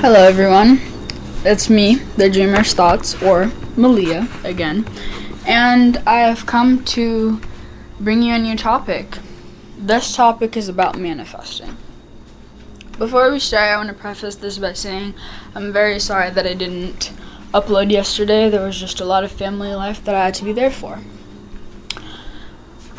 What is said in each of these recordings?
Hello, everyone. It's me, the Dreamer's Thoughts, or Malia again, and I have come to bring you a new topic. This topic is about manifesting. Before we start, I want to preface this by saying I'm very sorry that I didn't upload yesterday. There was just a lot of family life that I had to be there for.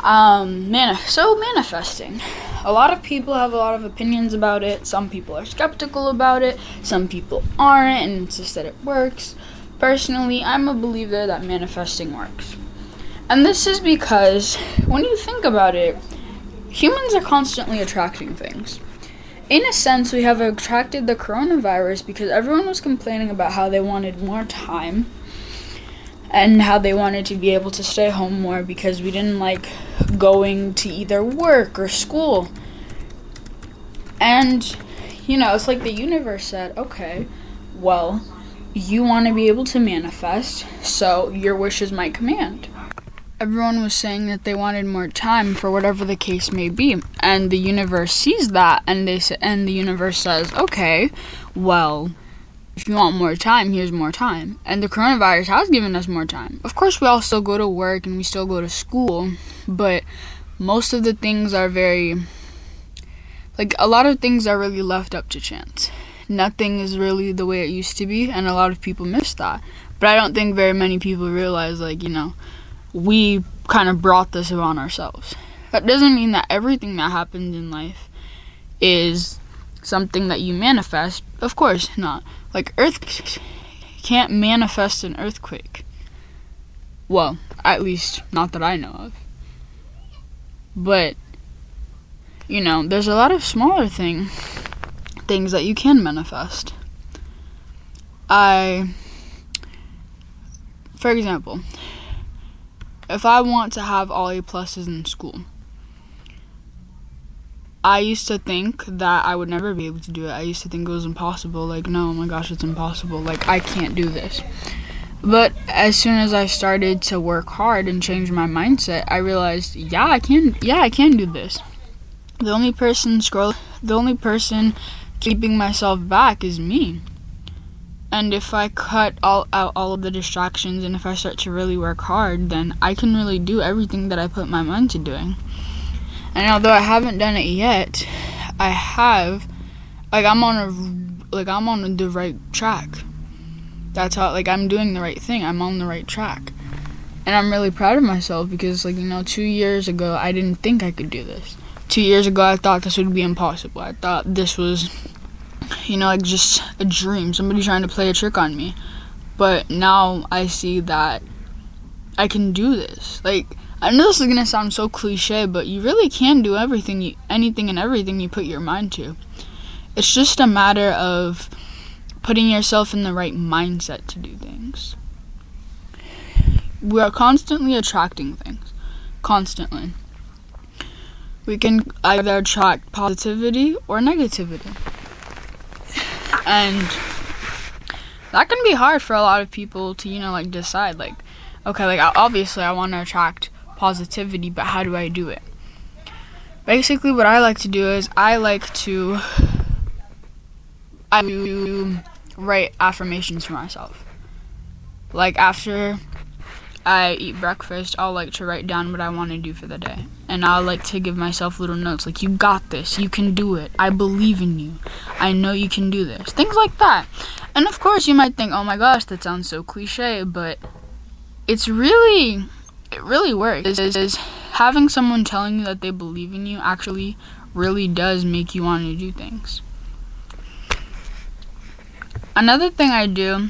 Um, manif- so manifesting. A lot of people have a lot of opinions about it. Some people are skeptical about it. Some people aren't and insist that it works. Personally, I'm a believer that manifesting works. And this is because when you think about it, humans are constantly attracting things. In a sense, we have attracted the coronavirus because everyone was complaining about how they wanted more time and how they wanted to be able to stay home more because we didn't like going to either work or school. And, you know, it's like the universe said, okay, well, you want to be able to manifest, so your wish is my command. Everyone was saying that they wanted more time for whatever the case may be, and the universe sees that, and they sa- and the universe says, "Okay, well, if you want more time, here's more time." And the coronavirus has given us more time. Of course, we all still go to work and we still go to school, but most of the things are very like a lot of things are really left up to chance. Nothing is really the way it used to be, and a lot of people miss that. But I don't think very many people realize, like, you know, we kind of brought this upon ourselves. That doesn't mean that everything that happens in life is something that you manifest. Of course not. Like, earth can't manifest an earthquake. Well, at least not that I know of. But you know, there's a lot of smaller thing things that you can manifest. I for example, if I want to have all A pluses in school, I used to think that I would never be able to do it. I used to think it was impossible. Like, no, oh my gosh, it's impossible. Like, I can't do this. But as soon as I started to work hard and change my mindset, I realized, yeah, I can. Yeah, I can do this. The only person scroll, the only person keeping myself back is me. And if I cut all out all of the distractions and if I start to really work hard, then I can really do everything that I put my mind to doing. And although I haven't done it yet, I have like I'm on a like I'm on the right track. That's how like I'm doing the right thing. I'm on the right track. And I'm really proud of myself because like you know 2 years ago I didn't think I could do this. 2 years ago I thought this would be impossible. I thought this was you know like just a dream, somebody trying to play a trick on me. But now I see that I can do this. Like I know this is gonna sound so cliche, but you really can do everything, you, anything and everything you put your mind to. It's just a matter of putting yourself in the right mindset to do things. We are constantly attracting things, constantly. We can either attract positivity or negativity, and that can be hard for a lot of people to, you know, like decide, like, okay, like obviously I want to attract positivity, but how do I do it? Basically, what I like to do is I like to I do write affirmations for myself. Like after I eat breakfast, I'll like to write down what I want to do for the day. And I'll like to give myself little notes like you got this, you can do it. I believe in you. I know you can do this. Things like that. And of course, you might think, "Oh my gosh, that sounds so cliché," but it's really it really works. Is, is having someone telling you that they believe in you actually really does make you want to do things. Another thing I do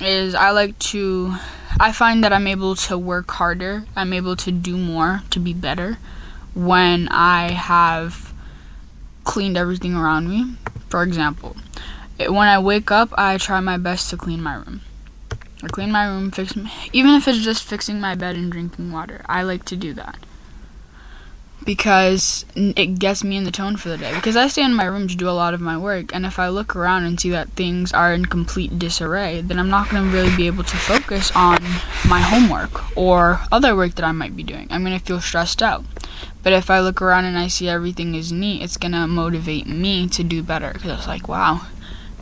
is I like to I find that I'm able to work harder. I'm able to do more to be better when I have cleaned everything around me. For example, when I wake up, I try my best to clean my room. I clean my room, fix even if it's just fixing my bed and drinking water. I like to do that. Because it gets me in the tone for the day. Because I stay in my room to do a lot of my work, and if I look around and see that things are in complete disarray, then I'm not going to really be able to focus on my homework or other work that I might be doing. I'm going to feel stressed out. But if I look around and I see everything is neat, it's going to motivate me to do better because it's like, wow,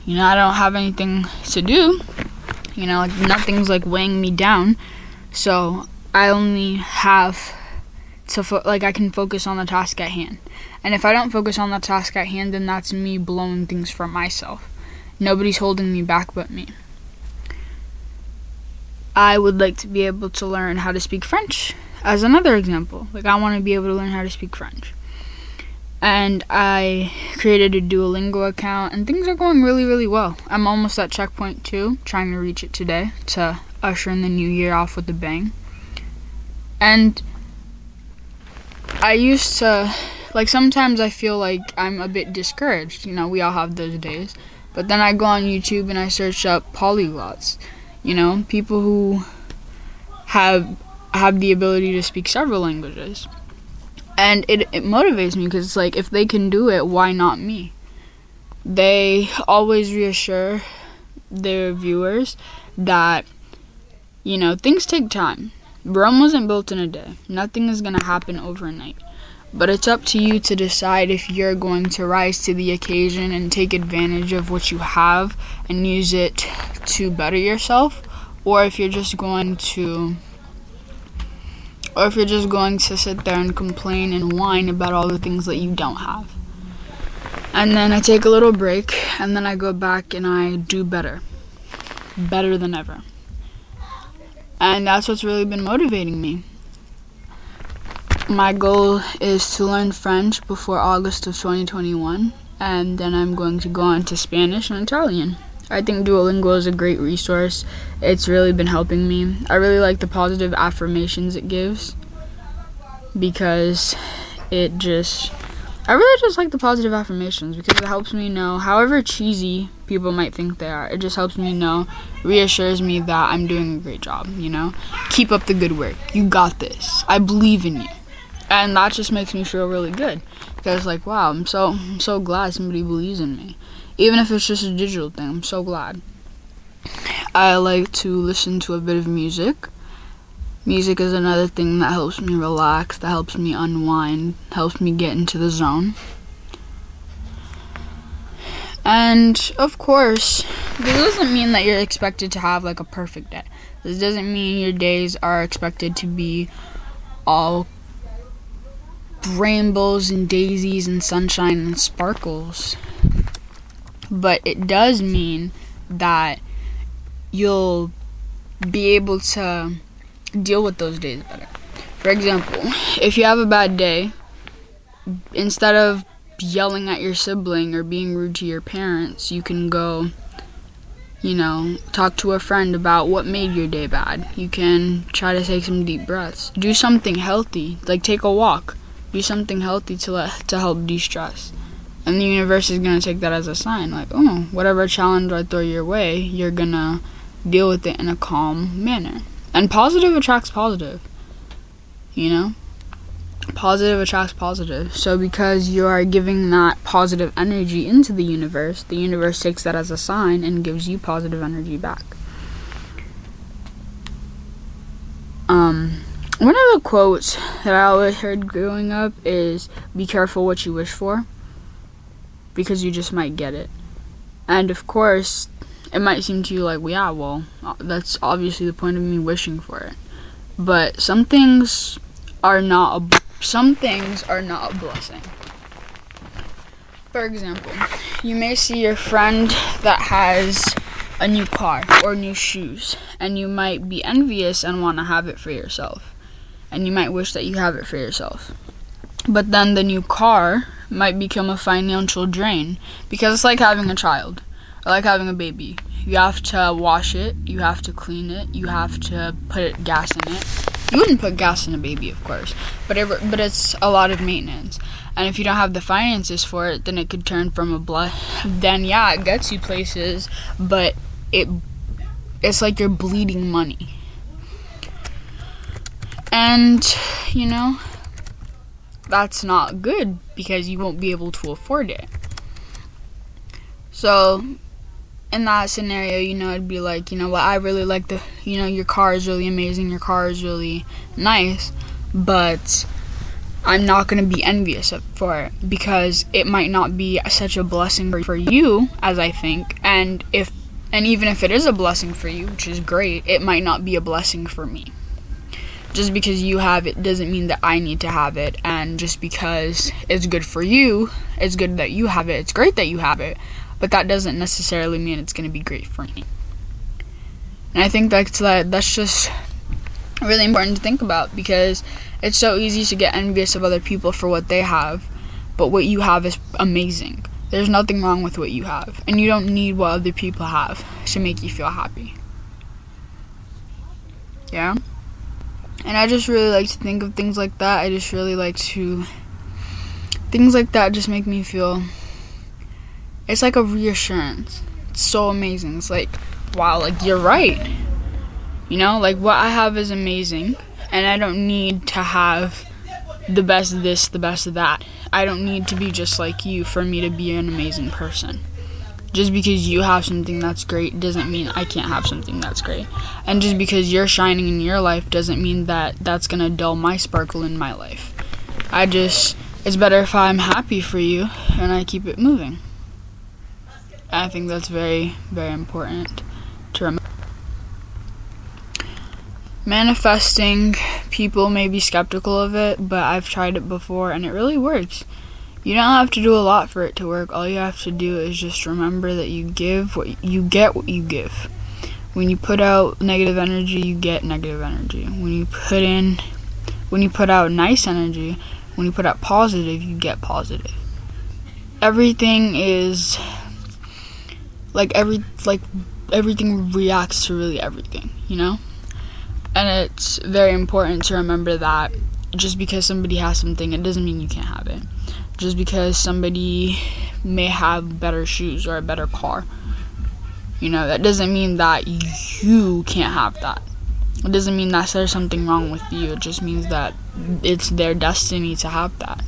you know, I don't have anything to do. You know, like nothing's like weighing me down. So I only have to fo- like I can focus on the task at hand. And if I don't focus on the task at hand, then that's me blowing things for myself. Nobody's holding me back but me. I would like to be able to learn how to speak French as another example. Like I want to be able to learn how to speak French. And I created a Duolingo account and things are going really really well. I'm almost at checkpoint 2, trying to reach it today to usher in the new year off with a bang. And I used to like sometimes I feel like I'm a bit discouraged. You know, we all have those days. But then I go on YouTube and I search up polyglots. You know, people who have have the ability to speak several languages. And it it motivates me because it's like if they can do it, why not me? They always reassure their viewers that you know, things take time. Rome wasn't built in a day. Nothing is going to happen overnight. But it's up to you to decide if you're going to rise to the occasion and take advantage of what you have and use it to better yourself, or if you're just going to or if you're just going to sit there and complain and whine about all the things that you don't have. And then I take a little break and then I go back and I do better. Better than ever. And that's what's really been motivating me. My goal is to learn French before August of 2021, and then I'm going to go on to Spanish and Italian. I think Duolingo is a great resource. It's really been helping me. I really like the positive affirmations it gives because it just I really just like the positive affirmations because it helps me know, however cheesy people might think they are, it just helps me know, reassures me that I'm doing a great job, you know? Keep up the good work. You got this. I believe in you. And that just makes me feel really good because like, wow, I'm so I'm so glad somebody believes in me. Even if it's just a digital thing, I'm so glad. I like to listen to a bit of music. Music is another thing that helps me relax, that helps me unwind, helps me get into the zone. And of course, this doesn't mean that you're expected to have like a perfect day. This doesn't mean your days are expected to be all rainbows and daisies and sunshine and sparkles. But it does mean that you'll be able to deal with those days better. For example, if you have a bad day, instead of yelling at your sibling or being rude to your parents, you can go, you know, talk to a friend about what made your day bad. You can try to take some deep breaths. Do something healthy, like take a walk. Do something healthy to let, to help de-stress. And the universe is going to take that as a sign like, oh, whatever challenge I throw your way, you're going to deal with it in a calm manner. And positive attracts positive. You know? Positive attracts positive. So because you are giving that positive energy into the universe, the universe takes that as a sign and gives you positive energy back. Um one of the quotes that I always heard growing up is be careful what you wish for because you just might get it. And of course, it might seem to you like, yeah, well, uh, that's obviously the point of me wishing for it. But some things are not some things are not a blessing. For example, you may see your friend that has a new car or new shoes, and you might be envious and want to have it for yourself. And you might wish that you have it for yourself. But then the new car might become a financial drain because it's like having a child or like having a baby. You have to wash it, you have to clean it, you have to put gas in it. You wouldn't put gas in a baby, of course, but it, but it's a lot of maintenance. And if you don't have the finances for it, then it could turn from a blood. Then yeah, it gets you places, but it it's like you're bleeding money. And you know, that's not good because you won't be able to afford it. So, in that scenario, you know, it'd be like, you know what, I really like the, you know, your car is really amazing, your car is really nice, but I'm not going to be envious for it because it might not be such a blessing for you as I think, and if and even if it is a blessing for you, which is great, it might not be a blessing for me. Just because you have it doesn't mean that I need to have it, and just because it's good for you, it's good that you have it. It's great that you have it, but that doesn't necessarily mean it's going to be great for me. And I think that's that that's just really important to think about because it's so easy to get envious of other people for what they have, but what you have is amazing. There's nothing wrong with what you have, and you don't need what other people have to make you feel happy. Yeah? And I just really like to think of things like that. I just really like to. Things like that just make me feel. It's like a reassurance. It's so amazing. It's like, wow, like you're right. You know, like what I have is amazing, and I don't need to have the best of this, the best of that. I don't need to be just like you for me to be an amazing person. Just because you have something that's great doesn't mean I can't have something that's great. And just because you're shining in your life doesn't mean that that's going to dull my sparkle in my life. I just, it's better if I'm happy for you and I keep it moving. I think that's very, very important to remember. Manifesting, people may be skeptical of it, but I've tried it before and it really works. You don't have to do a lot for it to work. All you have to do is just remember that you give what you get what you give. When you put out negative energy, you get negative energy. When you put in when you put out nice energy, when you put out positive, you get positive. Everything is like every like everything reacts to really everything, you know? And it's very important to remember that just because somebody has something, it doesn't mean you can't have it. Just because somebody may have better shoes or a better car, you know, that doesn't mean that you can't have that. It doesn't mean that there's something wrong with you. It just means that it's their destiny to have that.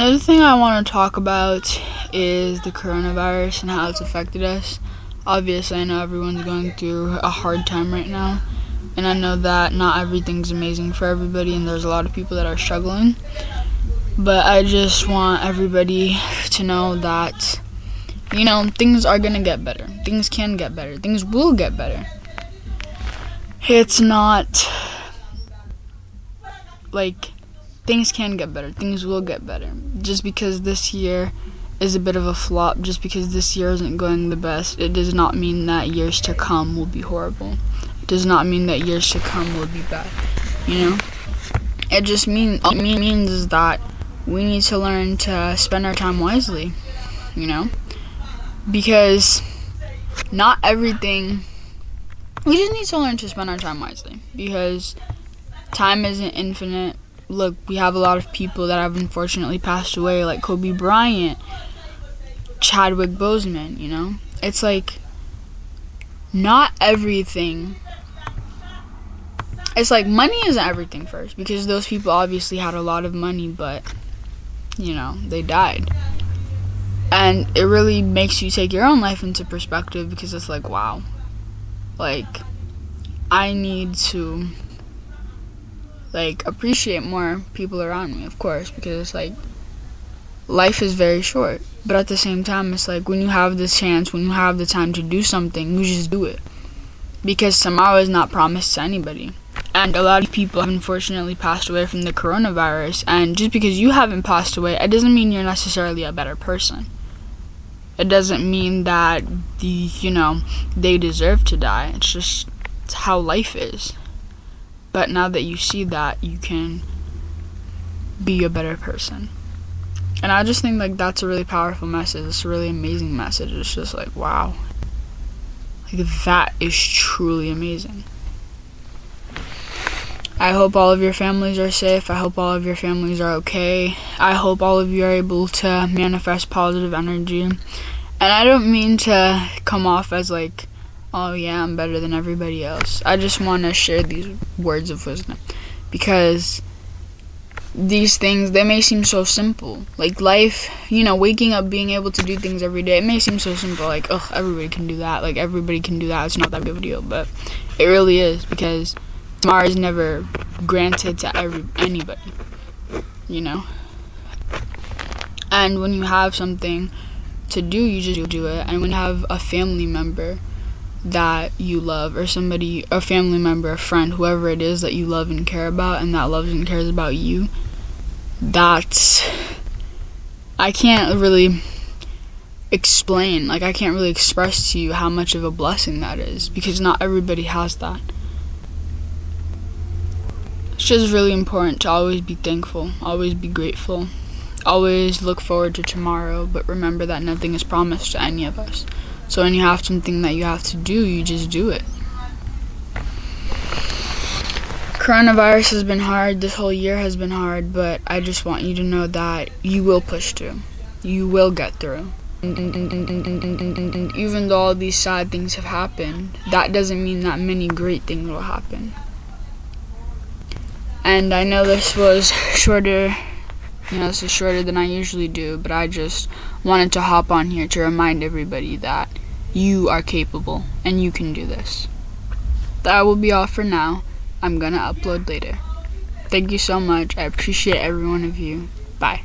Another thing I want to talk about is the coronavirus and how it's affected us obviously I know everyone's going through a hard time right now. And I know that not everything's amazing for everybody and there's a lot of people that are struggling. But I just want everybody to know that you know, things are going to get better. Things can get better. Things will get better. It's not like things can get better. Things will get better. Just because this year is a bit of a flop just because this year isn't going the best. It does not mean that years to come will be horrible. It does not mean that years to come will be bad. You know? It just mean it means is that we need to learn to spend our time wisely. You know? Because not everything we just need to learn to spend our time wisely because time isn't infinite. Look, we have a lot of people that have unfortunately passed away, like Kobe Bryant, Chadwick Boseman, you know? It's like not everything it's like money isn't everything first because those people obviously had a lot of money but you know they died and it really makes you take your own life into perspective because it's like wow like i need to like appreciate more people around me of course because it's like life is very short. But at the same time, it's like when you have this chance, when you have the time to do something, you just do it. Because tomorrow is not promised to anybody. And a lot of people have unfortunately passed away from the coronavirus. And just because you haven't passed away, it doesn't mean you're necessarily a better person. It doesn't mean that the you know they deserve to die. It's just it's how life is. But now that you see that, you can be a better person. And I just think like that's a really powerful message. It's a really amazing message. It's just like wow. Like that is truly amazing. I hope all of your families are safe. I hope all of your families are okay. I hope all of you are able to manifest positive energy. And I don't mean to come off as like, oh yeah, I'm better than everybody else. I just want to share these words of wisdom because these things they may seem so simple. Like life you know waking up being able to do things every day it may seem so simple. Like oh everybody can do that. Like everybody can do that. It's not that big of a deal but it really is because tomorrow is never granted to every anybody you know? And when you have something to do you just do it. And when you have a family member that you love or somebody a family member a friend whoever it is that you love and care about and that loves and cares about you that's i can't really explain. Like i can't really express to you how much of a blessing that is because not everybody has that. It's just really important to always be thankful always be grateful always look forward to tomorrow but remember that nothing is promised to any of us so when you have something that you have to do, you just do it. Coronavirus has been hard. This whole year has been hard, but I just want you to know that you will push through. You will get through. Even though all these sad things have happened, that doesn't mean that many great things will happen. And I know this was shorter you know, this is shorter than I usually do, but I just wanted to hop on here to remind everybody that you are capable and you can do this. That will be all for now. I'm gonna upload later. Thank you so much. I appreciate every one of you. Bye.